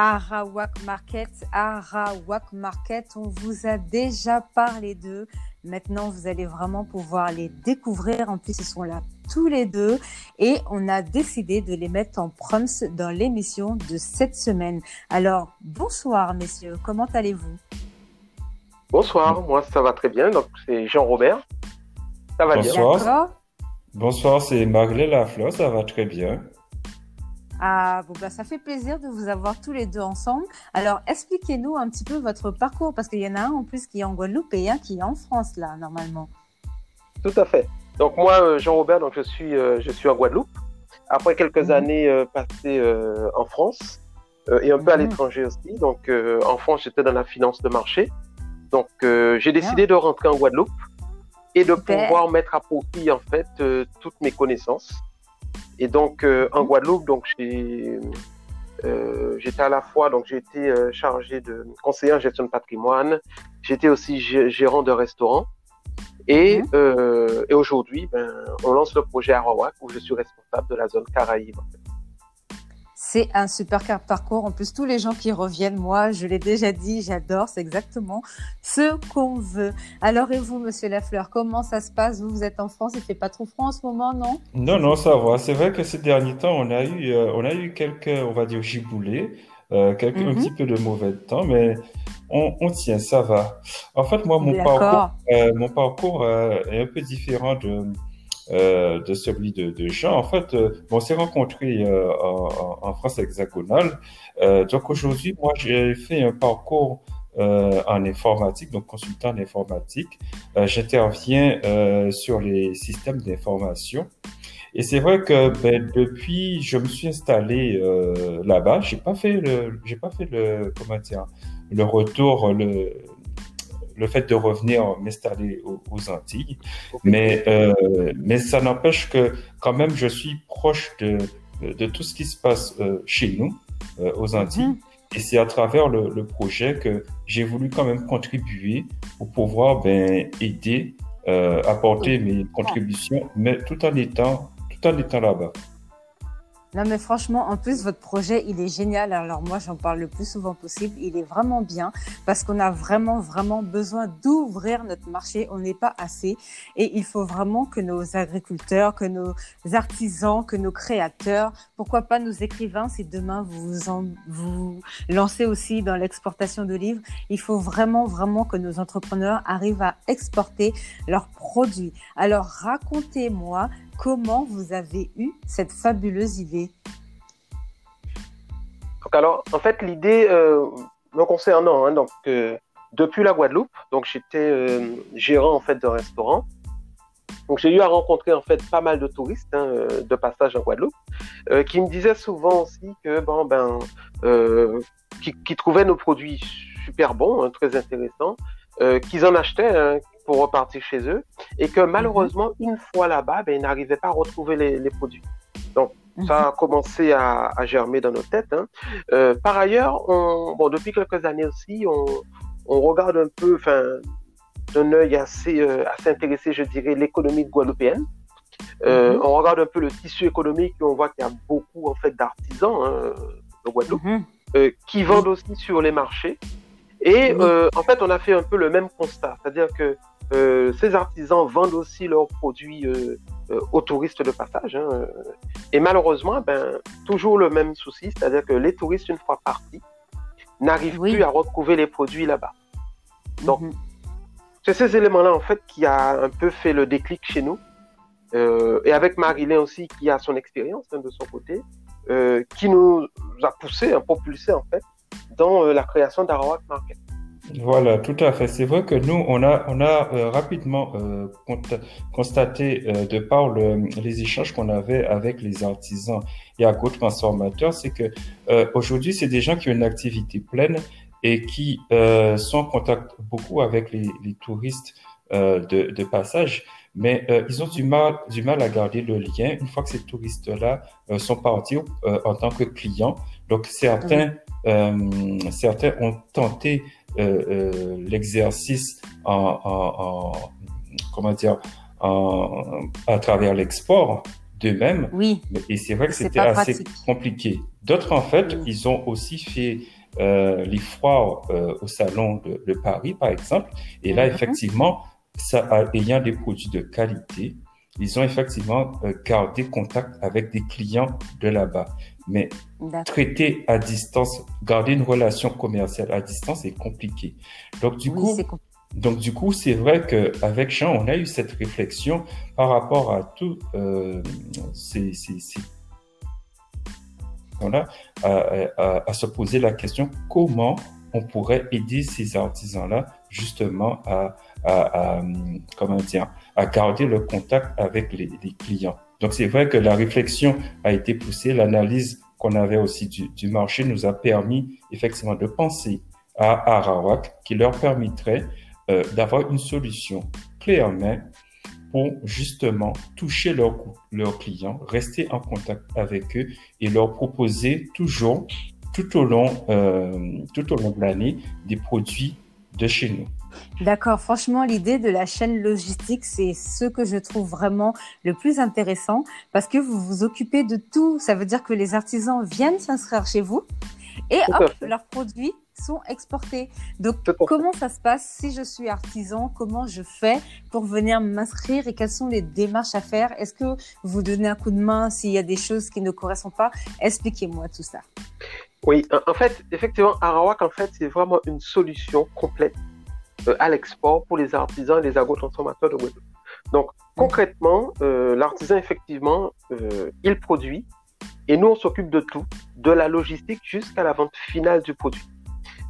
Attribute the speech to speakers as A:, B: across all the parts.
A: Arawak Market, Arawak Market, on vous a déjà parlé d'eux. Maintenant, vous allez vraiment pouvoir les découvrir. En plus, ils sont là tous les deux et on a décidé de les mettre en proms dans l'émission de cette semaine. Alors, bonsoir messieurs, comment allez-vous?
B: Bonsoir, moi ça va très bien. Donc, c'est Jean-Robert. Ça va
C: bien? Bonsoir. Bonsoir, c'est Marlène Lafleur, ça va très bien.
A: Ah, bon, bah, ça fait plaisir de vous avoir tous les deux ensemble. Alors, expliquez-nous un petit peu votre parcours, parce qu'il y en a un en plus qui est en Guadeloupe et un qui est en France, là, normalement.
B: Tout à fait. Donc, moi, euh, Jean-Robert, donc je suis, euh, je suis en Guadeloupe. Après quelques mhm. années euh, passées en France et un peu à mhm. l'étranger aussi. Donc, en France, j'étais dans la finance de marché. Donc, j'ai décidé de rentrer en Guadeloupe et de pouvoir mettre à profit, en fait, toutes mes connaissances et donc, euh, en Guadeloupe, donc j'ai, euh, j'étais à la fois, donc j'ai été euh, chargé de conseiller en gestion de patrimoine, j'étais aussi gérant de restaurant. Et, mhm. et aujourd'hui, ben, on lance le projet Arawak où je suis responsable de la zone Caraïbe.
A: C'est un super parcours. En plus, tous les gens qui reviennent, moi, je l'ai déjà dit, j'adore. C'est exactement ce qu'on veut. Alors, et vous, Monsieur Lafleur, comment ça se passe? Vous, vous êtes en France. Il fait pas trop froid en ce moment, non?
C: Non, non, ça va. C'est vrai que ces derniers temps, on a eu, euh, on a eu quelques, on va dire, giboulés, euh, quelques, un mhm. petit peu de mauvais temps, mais on, on, tient, ça va. En fait, moi, mon parcours, euh, mon parcours est un peu différent de euh, de celui de, de, Jean. En fait, euh, on s'est rencontrés euh, en, en, France hexagonale. donc aujourd'hui, moi, j'ai fait un parcours en informatique, donc consultant en informatique. J'interviens sur les systèmes d'information. Et c'est vrai que ben, depuis, je me suis installé là-bas. J'ai pas fait le, j'ai pas fait le, comment dire, le retour, le, le fait de revenir m'installer aux, Antilles. Mais, euh, mais ça n'empêche que quand même, je suis proche de, de tout ce qui se passe euh, chez nous, euh, aux Antilles. Mhm. Et c'est à travers le, le projet que j'ai voulu quand même contribuer pour pouvoir ben, aider, euh, apporter mes contributions, mais tout en étant, tout en étant là-bas.
A: Non, mais franchement, en plus, votre projet, il est génial. Alors moi, j'en parle le plus souvent possible. Il est vraiment bien parce qu'on a vraiment, vraiment besoin d'ouvrir notre marché. On n'est pas assez. Et il faut vraiment que nos agriculteurs, que nos artisans, que nos créateurs, pourquoi pas nos écrivains, si demain vous vous, vous lancez aussi dans l'exportation de livres, il faut vraiment, vraiment que nos entrepreneurs arrivent à exporter leurs produits. Alors racontez-moi Comment vous avez eu cette fabuleuse idée
B: donc alors, en fait, l'idée euh, concernant, hein, donc euh, depuis la Guadeloupe, donc j'étais euh, gérant en fait de restaurant. Donc j'ai eu à rencontrer en fait pas mal de touristes hein, de passage en Guadeloupe, qui me disaient souvent aussi que bon ben, qui, trouvaient nos produits super bons, hein, très intéressants, qu'ils en achetaient, pour repartir chez eux et que malheureusement, une fois là-bas, ben, ils n'arrivaient pas à retrouver les, produits. Donc, ça a commencé à, germer dans nos têtes. Hein. Euh, par ailleurs, on, bon, depuis quelques années aussi, on, on regarde un peu, enfin, d'un œil assez, euh, assez intéressé, je dirais, l'économie guadeloupéenne. Euh, mhm. On regarde un peu le tissu économique et on voit qu'il y a beaucoup en fait d'artisans hein, de Guadeloupe mhm. euh, qui vendent aussi sur les marchés. Et en fait, on a fait un peu le même constat, c'est-à-dire que euh, ces artisans vendent aussi leurs produits euh, euh, aux touristes de passage. Hein, et malheureusement, ben, toujours le même souci, c'est-à-dire que les touristes, une fois partis, n'arrivent plus à retrouver les produits là-bas. Donc, mhm. c'est ces éléments-là, en fait, qui a un peu fait le déclic chez nous. et avec Marilyn aussi, qui a son expérience hein, de son côté, qui nous a poussé, a propulsé, en fait, dans la création d'Arawak Market.
C: Voilà, tout à fait. C'est vrai que nous, on a, on a euh, rapidement euh, constaté euh, de par les échanges qu'on avait avec les artisans et agro-transformateurs, c'est que aujourd'hui, c'est des gens qui ont une activité pleine et qui sont en contact beaucoup avec les, les touristes de, de, passage, mais ils ont du mal, du mal à garder le lien une fois que ces touristes-là sont partis en tant que clients. Donc certains, certains ont tenté euh, euh, l'exercice en, en, en, comment dire à travers l'export d'eux-mêmes.
A: Oui.
C: Et c'est vrai que c'était assez compliqué. D'autres, en fait, ils ont aussi fait euh, les foires euh, au salon de, Paris, par exemple. Et là, mhm. effectivement, ça, ayant des produits de qualité, ils ont effectivement euh, gardé contact avec des clients de là-bas. Mais traiter à distance, garder une relation commerciale à distance est compliqué. Donc du coup, donc du coup, c'est vrai qu'avec Jean, on a eu cette réflexion par rapport à tout euh, ces, ces, ces là, à, à, se poser la question comment on pourrait aider ces artisans-là justement à, à, comment dire, à garder le contact avec les, les clients. Donc c'est vrai que la réflexion a été poussée, l'analyse qu'on avait aussi du, marché nous a permis effectivement de penser à Arawak qui leur permettrait euh, d'avoir une solution clé en pour justement toucher leurs leurs clients, rester en contact avec eux et leur proposer toujours tout au long euh, tout au long de l'année des produits de chez nous.
A: D'accord, franchement, l'idée de la chaîne logistique, c'est ce que je trouve vraiment le plus intéressant parce que vous vous occupez de tout. Ça veut dire que les artisans viennent s'inscrire chez vous et hop, leurs produits sont exportés. Donc, comment ça se passe si je suis artisan? Comment je fais pour venir m'inscrire et quelles sont les démarches à faire? Est-ce que vous donnez un coup de main s'il y a des choses qui ne correspondent pas? Expliquez-moi tout ça.
B: Oui, en fait, effectivement, Arawak, en fait, c'est vraiment une solution complète à l'export pour les artisans et les agrotransformateurs de Guadeloupe. Donc, concrètement, euh, l'artisan, effectivement, euh, il produit et nous, on s'occupe de tout, de la logistique jusqu'à la vente finale du produit.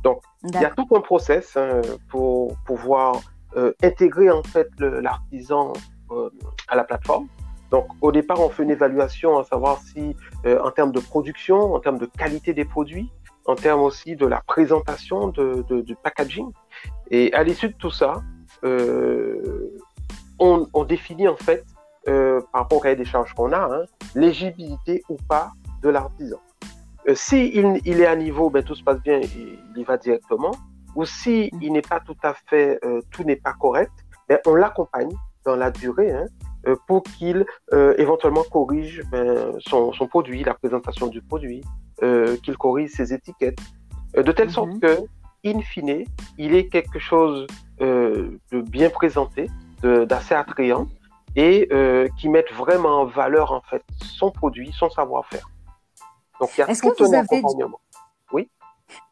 B: Donc, il y a tout un process hein, pour pouvoir intégrer en fait l'artisan à la plateforme. Donc, au départ, on fait une évaluation à savoir si, en termes de production, en termes de qualité des produits, en termes aussi de la présentation de, du packaging. Et à l'issue de tout ça, euh, on, on, définit en fait, euh, par rapport au cahier des charges qu'on a, hein, l'éligibilité ou pas de l'artisan. Euh, si il, il, est à niveau, ben, tout se passe bien, il, il y va directement. Ou si il n'est pas tout à fait, euh, tout n'est pas correct, ben, on l'accompagne dans la durée hein, pour qu'il éventuellement corrige ben, son, son, produit, la présentation du produit, euh, qu'il corrige ses étiquettes, de telle sorte mhm. que, in fine, il est quelque chose de bien présenté, d'assez attrayant et qui mette vraiment en valeur en fait son produit, son savoir-faire.
A: Donc il y a tout un accompagnement.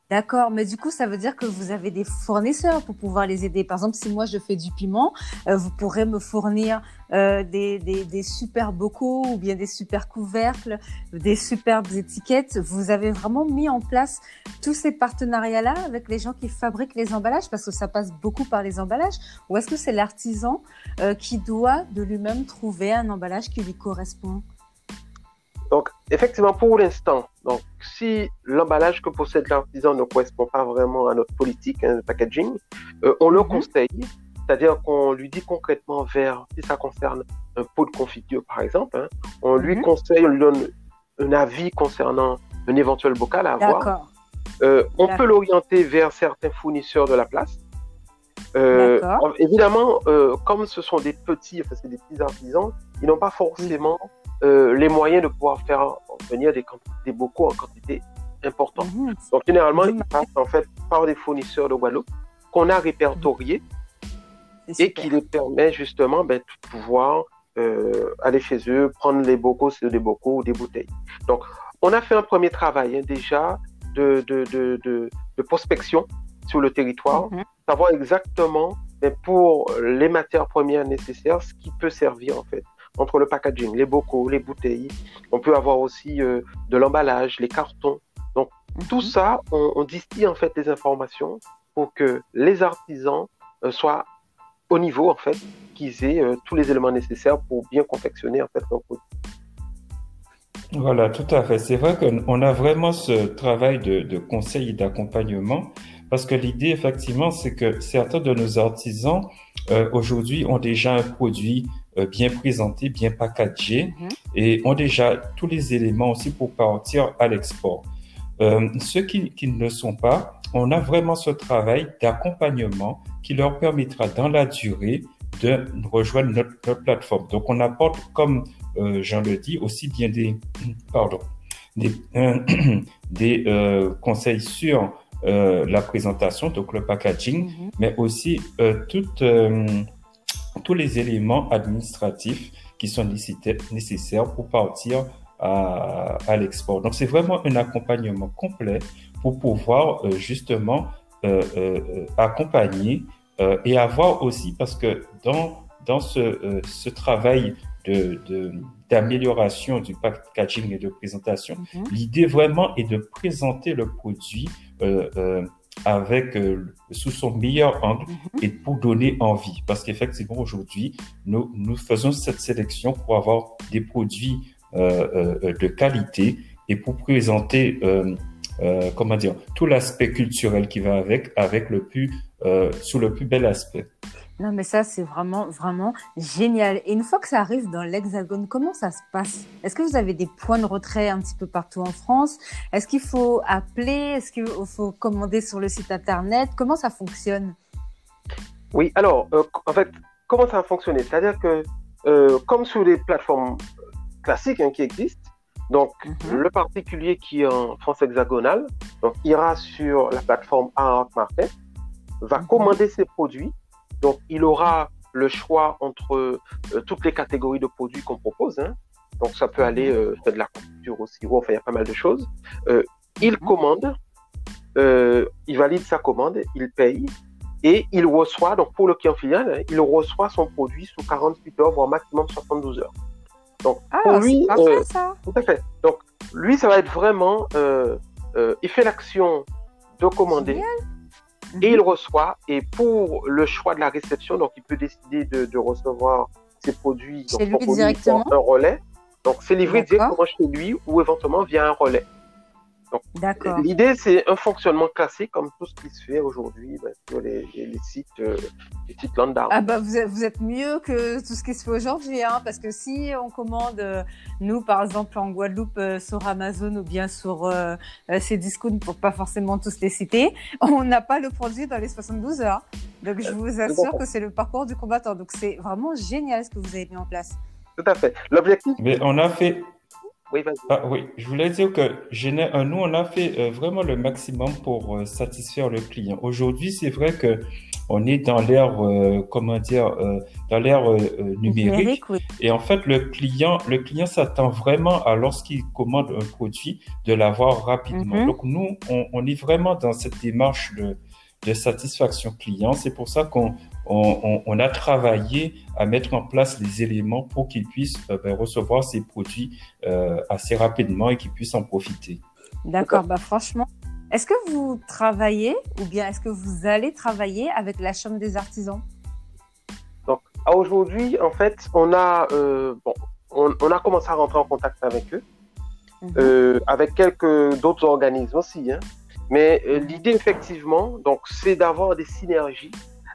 A: D'accord, mais du coup, ça veut dire que vous avez des fournisseurs pour pouvoir les aider. Par exemple, si moi je fais du piment, euh, vous pourrez me fournir euh, des, des, des, super bocaux ou bien des super couvercles, des superbes étiquettes. Vous avez vraiment mis en place tous ces partenariats-là avec les gens qui fabriquent les emballages parce que ça passe beaucoup par les emballages. Ou est-ce que c'est l'artisan euh, qui doit de lui-même trouver un emballage qui lui correspond?
B: Donc, effectivement, pour l'instant, donc, si l'emballage que possède l'artisan ne correspond pas vraiment à notre politique hein, de packaging, euh, on le mhm. conseille, c'est-à-dire qu'on lui dit concrètement vers, si ça concerne un pot de confiture, par exemple, hein, on lui mhm. conseille, on lui donne un avis concernant un éventuel bocal à avoir. Euh, on peut l'orienter vers certains fournisseurs de la place. Euh, évidemment, euh, comme ce sont des petits, enfin, c'est des petits artisans, ils n'ont pas forcément euh, les moyens de pouvoir faire venir des, des bocaux en quantité importante. Mhm. Donc, généralement, ils passent en fait par des fournisseurs de Guadeloupe qu'on a répertoriés et qui les permet justement ben, de pouvoir euh, aller chez eux, prendre les bocaux, c'est des bocaux ou des bouteilles. Donc, on a fait un premier travail hein, déjà de, de, de, de, prospection sur le territoire, mhm. savoir exactement ben, pour les matières premières nécessaires ce qui peut servir en fait entre le packaging, les bocaux, les bouteilles. On peut avoir aussi euh, de l'emballage, les cartons. Donc tout mhm. ça, on, distille en fait des informations pour que les artisans euh, soient au niveau en fait, qu'ils aient euh, tous les éléments nécessaires pour bien confectionner en fait leur produit.
C: Voilà, tout à fait. C'est vrai qu'on a vraiment ce travail de, de conseil et d'accompagnement parce que l'idée, effectivement, c'est que certains de nos artisans, euh, aujourd'hui, ont déjà un produit bien présenté, bien packagé mhm. et ont déjà tous les éléments aussi pour partir à l'export. Euh, ceux qui, qui, ne le sont pas, on a vraiment ce travail d'accompagnement qui leur permettra dans la durée de rejoindre notre, plateforme. Donc, on apporte, comme euh, Jean le dit, aussi bien des, pardon, des, des euh, conseils sur euh, la présentation, donc le packaging, mm-hmm. mais aussi euh, toutes, tous les éléments administratifs qui sont nécessaires pour partir à, à l'export. Donc, c'est vraiment un accompagnement complet pour pouvoir justement accompagner et avoir aussi, parce que dans, dans ce, ce travail de, d'amélioration du packaging et de présentation. Mhm. L'idée vraiment est de présenter le produit euh, euh, avec euh, sous son meilleur angle mhm. et pour donner envie. Parce qu'effectivement aujourd'hui, nous, nous faisons cette sélection pour avoir des produits de qualité et pour présenter comment dire tout l'aspect culturel qui va avec avec le plus sous le plus bel aspect.
A: Non, mais ça, c'est vraiment, vraiment génial. Et une fois que ça arrive dans l'Hexagone, comment ça se passe? Est-ce que vous avez des points de retrait un petit peu partout en France? Est-ce qu'il faut appeler? Est-ce qu'il faut commander sur le site Internet? Comment ça fonctionne?
B: Oui, alors, euh, en fait, comment ça a fonctionné? C'est-à-dire que, euh, comme sur les plateformes classiques hein, qui existent, donc, mhm. le particulier qui est en France hexagonale donc, ira sur la plateforme Art Market, va mhm. commander ses produits donc, il aura le choix entre euh, toutes les catégories de produits qu'on propose. Hein. Donc, ça peut aller euh, de la confiture au sirop, enfin, il y a pas mal de choses. Euh, il mhm. commande, il valide sa commande, il paye et il reçoit, donc pour le client final, hein, il reçoit son produit sous 48 heures, voire maximum 72 heures.
A: Donc, ah, pour lui, ça.
B: tout à fait. Donc, lui, ça va être vraiment, il fait l'action de commander et il reçoit. Et pour le choix de la réception, donc il peut décider de, recevoir ses produits
A: donc, lui directement.
B: un relais. Donc c'est livré directement chez lui ou éventuellement via un relais. L'idée, c'est un fonctionnement classique comme tout ce qui se fait aujourd'hui ben, sur les, sites, euh, les sites
A: Ah bah vous êtes, vous êtes, mieux que tout ce qui se fait aujourd'hui, hein, parce que si on commande, euh, nous par exemple en Guadeloupe, euh, sur Amazon ou bien sur ces discounts, pour pas forcément tous les citer, on n'a pas le produit dans les 72 heures. Donc je vous assure que c'est le parcours du combattant. Donc c'est vraiment génial ce que vous avez mis en place.
B: Tout à fait. L'objectif.
C: Mais on a fait,
B: oui,
C: ah, oui, je voulais dire que euh, nous, on a fait euh, vraiment le maximum pour euh, satisfaire le client. Aujourd'hui, c'est vrai que on est dans l'ère, comment dire, dans l'ère numérique. Et en fait, le client, le client s'attend vraiment à lorsqu'il commande un produit de l'avoir rapidement. Mm-hmm. Donc nous, on, on, est vraiment dans cette démarche de, de satisfaction client. C'est pour ça qu'on on, a travaillé à mettre en place les éléments pour qu'ils puissent euh, ben, recevoir ces produits euh, assez rapidement et qu'ils puissent en profiter.
A: D'accord, bah franchement, est-ce que vous travaillez ou bien est-ce que vous allez travailler avec la Chambre des artisans?
B: Donc, aujourd'hui, en fait, on a, euh, bon, on, a commencé à rentrer en contact avec eux, mhm. avec quelques d'autres organismes aussi. Hein. Mais l'idée, effectivement, donc, c'est d'avoir des synergies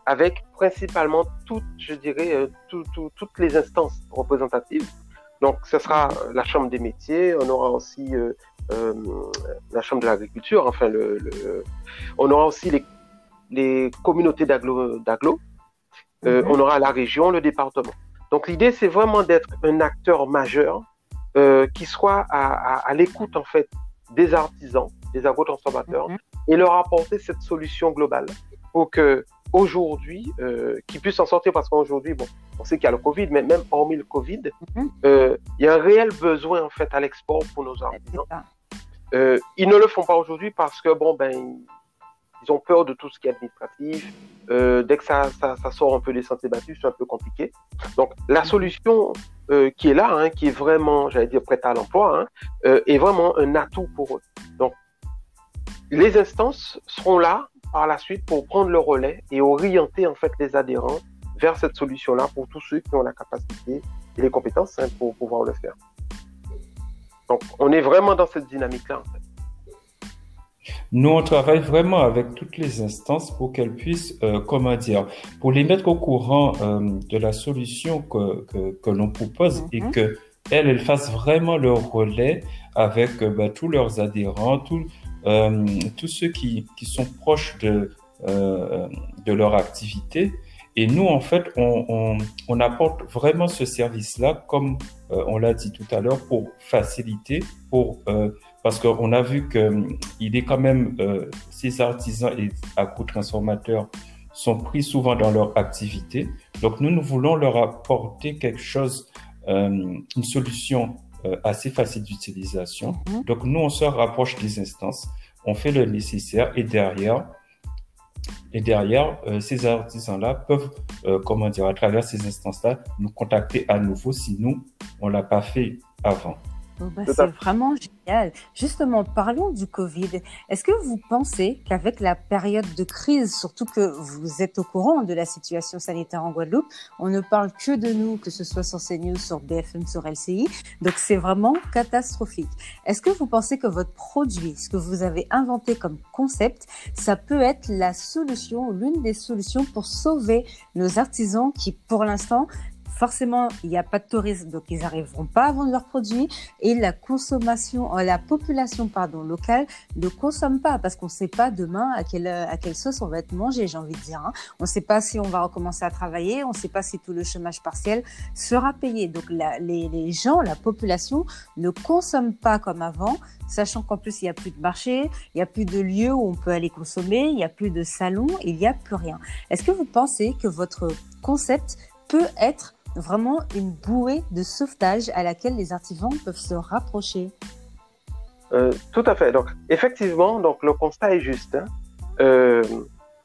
B: avec principalement toutes, je dirais, euh, toutes les instances représentatives. Donc, ce sera la Chambre des métiers, on aura aussi euh, euh, la Chambre de l'agriculture, enfin, le, on aura aussi les, les communautés d'aglo, mhm. on aura la région, le département. Donc, l'idée, c'est vraiment d'être un acteur majeur qui soit à, l'écoute, en fait, des artisans, des agro-transformateurs, mhm. et leur apporter cette solution globale pour que aujourd'hui euh, qui puissent en sortir parce qu'aujourd'hui, bon, on sait qu'il y a le Covid, mais même hormis le Covid, mhm. euh, il y a un réel besoin en fait à l'export pour nos artisans. Euh, ils ne le font pas aujourd'hui parce que bon ben ils ont peur de tout ce qui est administratif. Euh, dès que ça, ça, ça, sort un peu des sentiers battus, c'est un peu compliqué. Donc la solution qui est là, hein, qui est vraiment, j'allais dire prête à l'emploi, hein, est vraiment un atout pour eux. Donc les instances seront là par la suite pour prendre le relais et orienter en fait les adhérents vers cette solution-là pour tous ceux qui ont la capacité et les compétences hein, pour pouvoir le faire. Donc, on est vraiment dans cette dynamique-là. En fait.
C: Nous, on travaille vraiment avec toutes les instances pour qu'elles puissent, euh, comment dire, pour les mettre au courant euh, de la solution que, que, que l'on propose et mhm. que elles, elles fassent vraiment le relais avec euh, ben, tous leurs adhérents, tous euh, tous ceux qui, qui, sont proches de, euh, de leur activité Et nous, en fait, on, on, apporte vraiment ce service-là, comme euh, on l'a dit tout à l'heure, pour faciliter, pour euh, parce qu'on a vu que il est quand même euh, ces artisans et agro-transformateurs sont pris souvent dans leur activité. Donc nous, nous voulons leur apporter quelque chose, une solution assez facile d'utilisation. Mm-hmm. Donc nous, on se rapproche des instances, on fait le nécessaire et derrière, et derrière, euh, ces artisans-là peuvent, euh, comment dire, à travers ces instances-là, nous contacter à nouveau si nous, on l'a pas fait avant.
A: Bah, c'est vraiment génial. Justement, parlons du Covid. Est-ce que vous pensez qu'avec la période de crise, surtout que vous êtes au courant de la situation sanitaire en Guadeloupe, on ne parle que de nous, que ce soit sur CNews, sur BFM, sur LCI, donc c'est vraiment catastrophique. Est-ce que vous pensez que votre produit, ce que vous avez inventé comme concept, ça peut être la solution, l'une des solutions pour sauver nos artisans qui, pour l'instant, forcément, il n'y a pas de tourisme, donc ils n'arriveront pas à vendre leurs produits. Et la consommation, euh, la population pardon, locale ne consomme pas parce qu'on ne sait pas demain à quelle, sauce on va être mangé, j'ai envie de dire. Hein. On ne sait pas si on va recommencer à travailler, on ne sait pas si tout le chômage partiel sera payé. Donc les, les gens, la population ne consomment pas comme avant, sachant qu'en plus il n'y a plus de marché, il n'y a plus de lieux où on peut aller consommer, il n'y a plus de salons, il n'y a plus rien. Est-ce que vous pensez que votre concept peut être vraiment une bouée de sauvetage à laquelle les artisans peuvent se rapprocher.
B: Euh, tout à fait. Donc, effectivement, donc le constat est juste. Hein. Euh,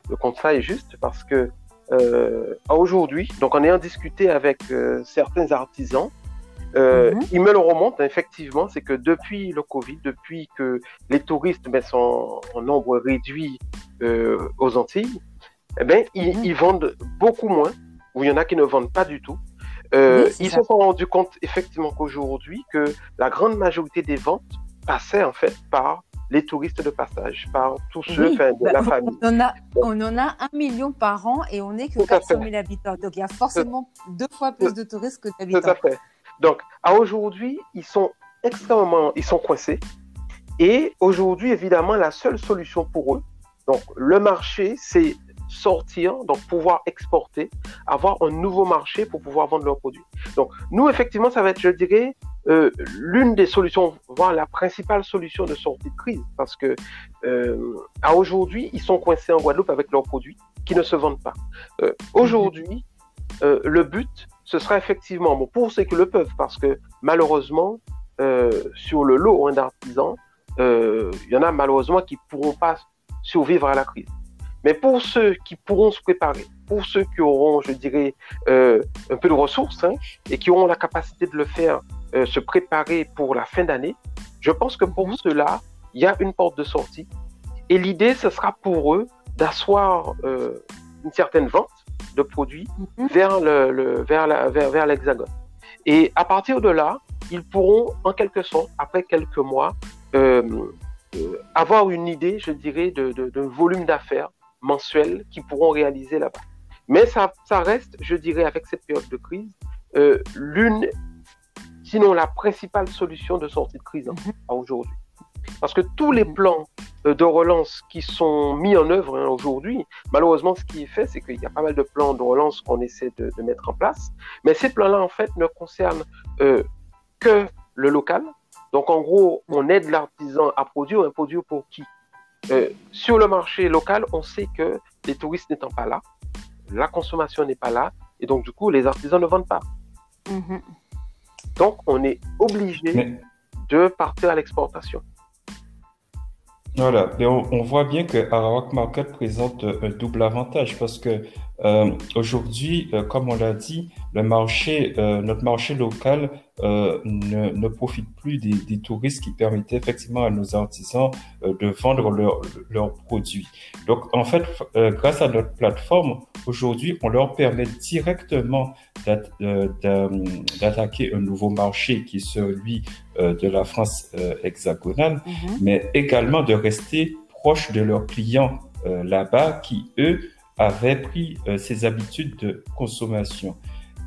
B: le constat est juste parce que euh, aujourd'hui, donc en ayant discuté avec certains artisans, mhm. ils me le remontent effectivement, c'est que depuis le Covid, depuis que les touristes ben, sont en nombre réduit aux Antilles, eh ben, ils, mhm. ils vendent beaucoup moins, ou il y en a qui ne vendent pas du tout. Euh, ils se sont rendus compte effectivement qu'aujourd'hui, que la grande majorité des ventes passaient en fait par les touristes de passage, par tous ceux de bah, la famille.
A: On en, a, on en a un million par an et on n'est que 400 000 habitants. Donc il y a forcément deux fois plus de touristes que d'habitants.
B: Tout à fait. Donc à aujourd'hui, ils sont extrêmement, ils sont coincés. Et aujourd'hui, évidemment, la seule solution pour eux, donc le marché, c'est sortir, donc pouvoir exporter, avoir un nouveau marché pour pouvoir vendre leurs produits. Donc nous, effectivement, ça va être, je dirais, euh, l'une des solutions, voire la principale solution de sortie de crise, parce que euh, à aujourd'hui, ils sont coincés en Guadeloupe avec leurs produits qui ne se vendent pas. Euh, aujourd'hui, le but, ce sera effectivement, bon, pour ceux qui le peuvent, parce que malheureusement, sur le lot hein, d'artisans, il y en a malheureusement qui pourront pas survivre à la crise. Mais pour ceux qui pourront se préparer, pour ceux qui auront, je dirais, euh, un peu de ressources hein, et qui auront la capacité de le faire, euh, se préparer pour la fin d'année, je pense que pour mhm. cela, il y a une porte de sortie. Et l'idée, ce sera pour eux d'asseoir euh, une certaine vente de produits mhm. vers le, vers la, vers, vers l'hexagone. Et à partir de là, ils pourront, en quelque sorte, après quelques mois, avoir une idée, je dirais, d'un de, de, volume d'affaires mensuels qu'ils pourront réaliser là-bas. Mais ça, ça reste, je dirais, avec cette période de crise, euh, l'une, sinon la principale solution de sortie de crise hein, mhm. à aujourd'hui. Parce que tous les plans euh, de relance qui sont mis en œuvre hein, aujourd'hui, malheureusement, ce qui est fait, c'est qu'il y a pas mal de plans de relance qu'on essaie de, mettre en place. Mais ces plans-là, en fait, ne concernent euh, que le local. Donc, en gros, on aide l'artisan à produire un produit pour qui euh, sur le marché local, on sait que les touristes n'étant pas là, la consommation n'est pas là, et donc du coup, les artisans ne vendent pas. Mhm. Donc, on est obligé de partir à l'exportation.
C: Voilà, et on, voit bien que Arawak Market présente un double avantage parce que euh, aujourd'hui, euh, comme on l'a dit, le marché, euh, notre marché local euh, ne, ne, profite plus des, des, touristes qui permettaient effectivement à nos artisans euh, de vendre leurs leurs produits. Donc, en fait, grâce à notre plateforme, aujourd'hui, on leur permet directement d'attaquer un nouveau marché qui est celui de la France hexagonale, mm-hmm. mais également de rester proche de leurs clients là-bas qui, eux, avaient pris ces habitudes de consommation.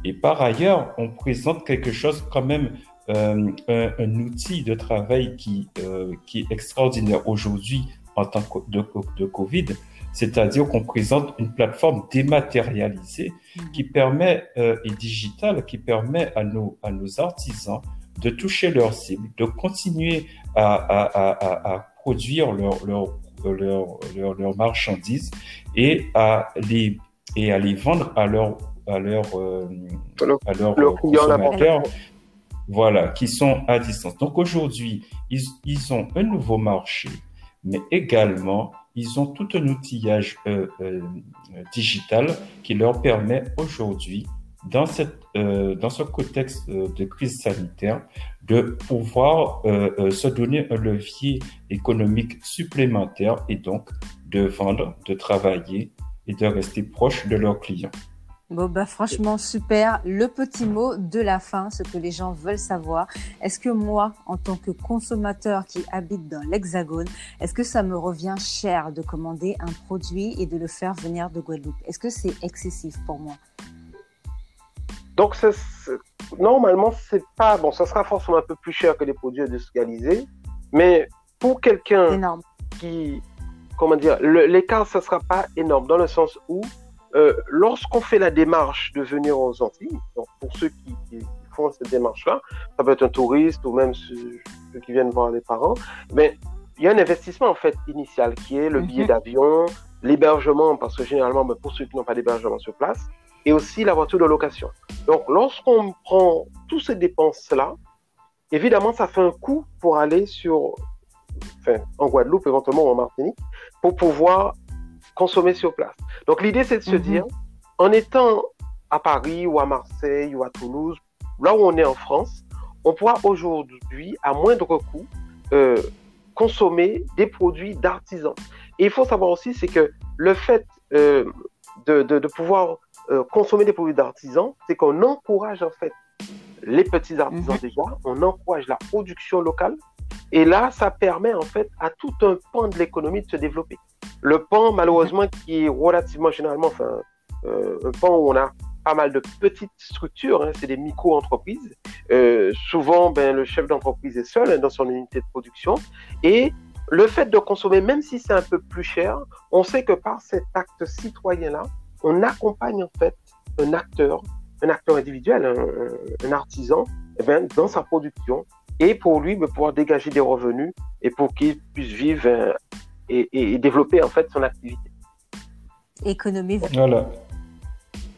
C: Et par ailleurs, on présente quelque chose quand même, euh, un, outil de travail qui, euh, qui est extraordinaire aujourd'hui en temps de, de Covid, c'est-à-dire qu'on présente une plateforme dématérialisée mhm. qui permet euh, et digitale qui permet à nos à nos artisans de toucher leurs cibles, de continuer à, à, à, à produire leurs leur, leur, leur, leur, marchandises et à les et à les vendre à leurs à leur, euh, à leurs consommateurs voilà, qui sont à distance. Donc aujourd'hui, ils, ils, ont un nouveau marché, mais également, ils ont tout un outillage euh, euh, digital qui leur permet aujourd'hui, dans, cette, euh, dans ce contexte euh, de crise sanitaire, de pouvoir euh, se donner un levier économique supplémentaire et donc de vendre, de travailler et de rester proche de leurs clients.
A: Bon, bah, franchement, super. Le petit mot de la fin, ce que les gens veulent savoir. Est-ce que moi, en tant que consommateur qui habite dans l'Hexagone, est-ce que ça me revient cher de commander un produit et de le faire venir de Guadeloupe? Est-ce que c'est excessif pour moi?
B: Donc, normalement, c'est pas. Bon, ça sera forcément un peu plus cher que les produits industrialisés, mais pour quelqu'un qui. Comment dire L'écart, ça sera pas énorme dans le sens où euh, lorsqu'on fait la démarche de venir aux Antilles, donc pour ceux qui, qui font cette démarche-là, ça peut être un touriste ou même ceux, ceux, qui viennent voir les parents, mais il y a un investissement en fait initial qui est le billet mm -hmm. d'avion, l'hébergement, parce que généralement, ben, pour ceux qui n'ont pas d'hébergement sur place, et aussi la voiture de location. Donc, lorsqu'on prend toutes ces dépenses-là, évidemment, ça fait un coût pour aller sur, enfin, en Guadeloupe, éventuellement en Martinique, pour pouvoir consommer sur place. Donc l'idée, c'est de se mm -hmm. dire, en étant à Paris ou à Marseille ou à Toulouse, là où on est en France, on pourra aujourd'hui, à moindre coût, euh, consommer des produits d'artisans. Et il faut savoir aussi, c'est que le fait euh, de, de, de, pouvoir euh, consommer des produits d'artisans, c'est qu'on encourage en fait les petits artisans -hmm. déjà, on encourage la production locale, et là, ça permet en fait à tout un pan de l'économie de se développer. Le pan, malheureusement, qui est relativement généralement, enfin, euh, un pan où on a pas mal de petites structures, hein, c'est des micro-entreprises. Euh, souvent, ben, le chef d'entreprise est seul hein, dans son unité de production. Et le fait de consommer, même si c'est un peu plus cher, on sait que par cet acte citoyen-là, on accompagne en fait un acteur, un acteur individuel, un, un artisan, eh ben, dans sa production, et pour lui, ben, pouvoir dégager des revenus et pour qu'il puisse vivre euh, et, et, développer en fait son activité.
A: Économie.
C: Voilà.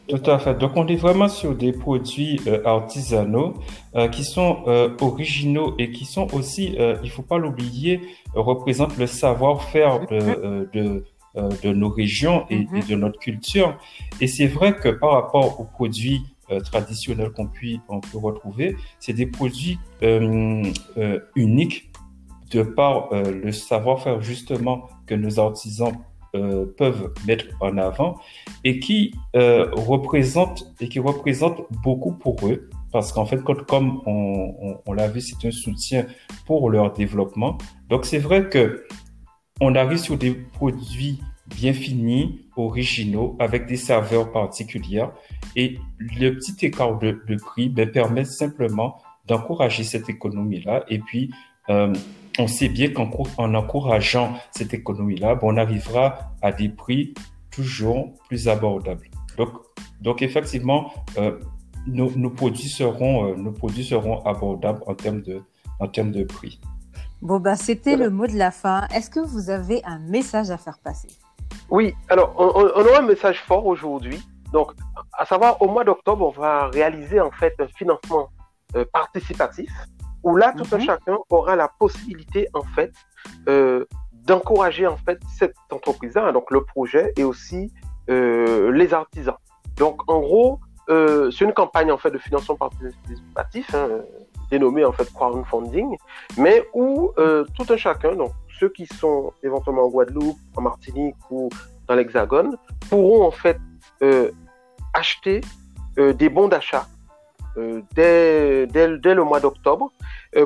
C: Tout à fait. Donc, on est vraiment sur des produits euh, artisanaux euh, qui sont euh, originaux et qui sont aussi, euh, il faut pas l'oublier, représentent le savoir-faire de, mm-hmm. de, de, nos régions et, mm -hmm. et, de notre culture. Et c'est vrai que par rapport aux produits traditionnels qu'on peut, on peut retrouver, c'est des produits uniques de par euh, le savoir-faire justement que nos artisans euh, peuvent mettre en avant et qui euh, représente et qui représente beaucoup pour eux. Parce qu'en fait comme on, l'a vu c'est un soutien pour leur développement. Donc c'est vrai que on arrive sur des produits bien finis originaux avec des saveurs particulières. Et le petit écart de, prix ben, permet simplement d'encourager cette économie là et puis on sait bien qu'en en encourageant cette économie-là, on arrivera à des prix toujours plus abordables. Donc, donc effectivement, euh, nos, nos, produits seront, euh, nos produits seront abordables en termes de, en termes de prix.
A: Bon, bah, c'était voilà. le mot de la fin. Est-ce que vous avez un message à faire passer?
B: Oui, alors, on, on aura un message fort aujourd'hui. Donc, à savoir, au mois d'octobre, on va réaliser en fait un financement euh, participatif où là, tout mm -hmm. un mhm. chacun aura la possibilité, en fait, euh, d'encourager, en fait, cette entreprise-là, donc le projet et aussi euh, les artisans. Donc, en gros, euh, c'est une campagne, en fait, de financement participatif, hein, dénommée, en fait, crowdfunding, mais où euh, tout un chacun, donc ceux qui sont éventuellement en Guadeloupe, en Martinique ou dans l'Hexagone, pourront, en fait, euh, acheter euh, des bons d'achat euh, dès, dès, dès, le mois d'octobre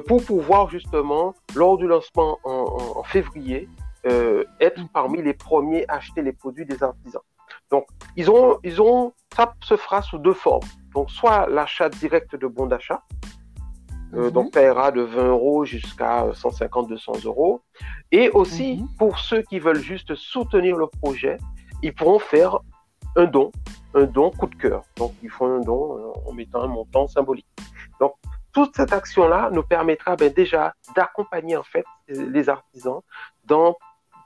B: pour pouvoir justement, lors du lancement en, février, euh, être parmi les premiers à acheter les produits des artisans. Donc, ils ont, ils ont, ça se fera sous deux formes. Donc, soit l'achat direct de bons d'achat, Euh, donc, ça ira de 20 euros jusqu'à 150, 200 euros. Et aussi, mhm. pour ceux qui veulent juste soutenir le projet, ils pourront faire un don, un don coup de cœur. Donc, ils font un don en mettant un montant symbolique. Donc, toute cette action-là nous permettra ben, déjà d'accompagner les artisans dans,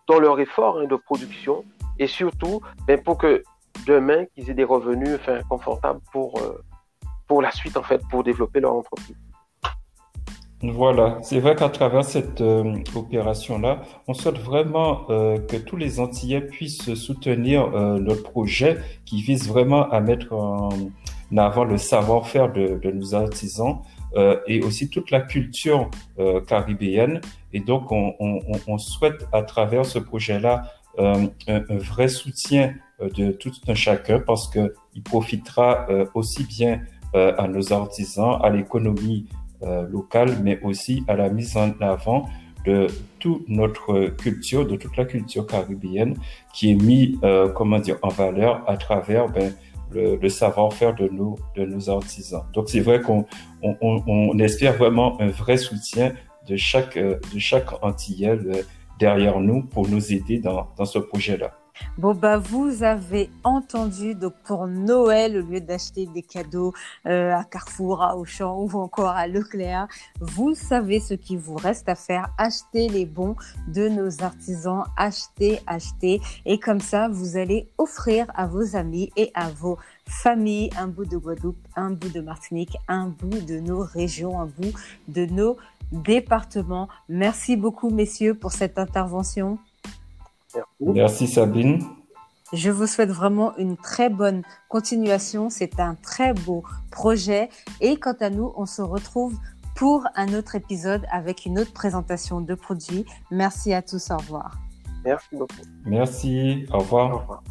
B: dans leur effort hein, de production et surtout ben, pour que demain qu'ils aient des revenus confortables pour, euh, pour la suite pour développer leur entreprise.
C: Voilà, c'est vrai qu'à travers cette euh, opération-là, on souhaite vraiment euh, que tous les Antillais puissent soutenir notre projet qui vise vraiment à mettre en avant le savoir-faire de, nos artisans, euh, et aussi toute la culture euh, caribéenne. Et donc, on, on, on, souhaite à travers ce projet-là euh, un, un, vrai soutien euh, de tout un chacun parce que il profitera euh, aussi bien à nos artisans, à l'économie locale, mais aussi à la mise en avant de toute notre culture, de toute la culture caribéenne qui est mise, comment dire, en valeur à travers ben, le, savoir-faire de nos, de nos artisans. Donc c'est vrai qu'on on, on, espère vraiment un vrai soutien de chaque, de chaque euh, derrière nous pour nous aider dans, dans ce projet-là.
A: Bon, bah, vous avez entendu. Donc, pour Noël, au lieu d'acheter des cadeaux euh, à Carrefour, à Auchan ou encore à Leclerc, vous savez ce qu'il vous reste à faire. Acheter les bons de nos artisans. Acheter, acheter. Et comme ça, vous allez offrir à vos amis et à vos familles un bout de Guadeloupe, un bout de Martinique, un bout de nos régions, un bout de nos départements. Merci beaucoup, messieurs, pour cette intervention.
C: Merci. Sabine.
A: Je vous souhaite vraiment une très bonne continuation. C'est un très beau projet. Et quant à nous, on se retrouve pour un autre épisode avec une autre présentation de produits. Merci à tous. Au revoir.
B: Merci beaucoup.
C: Merci. Au revoir. Au revoir.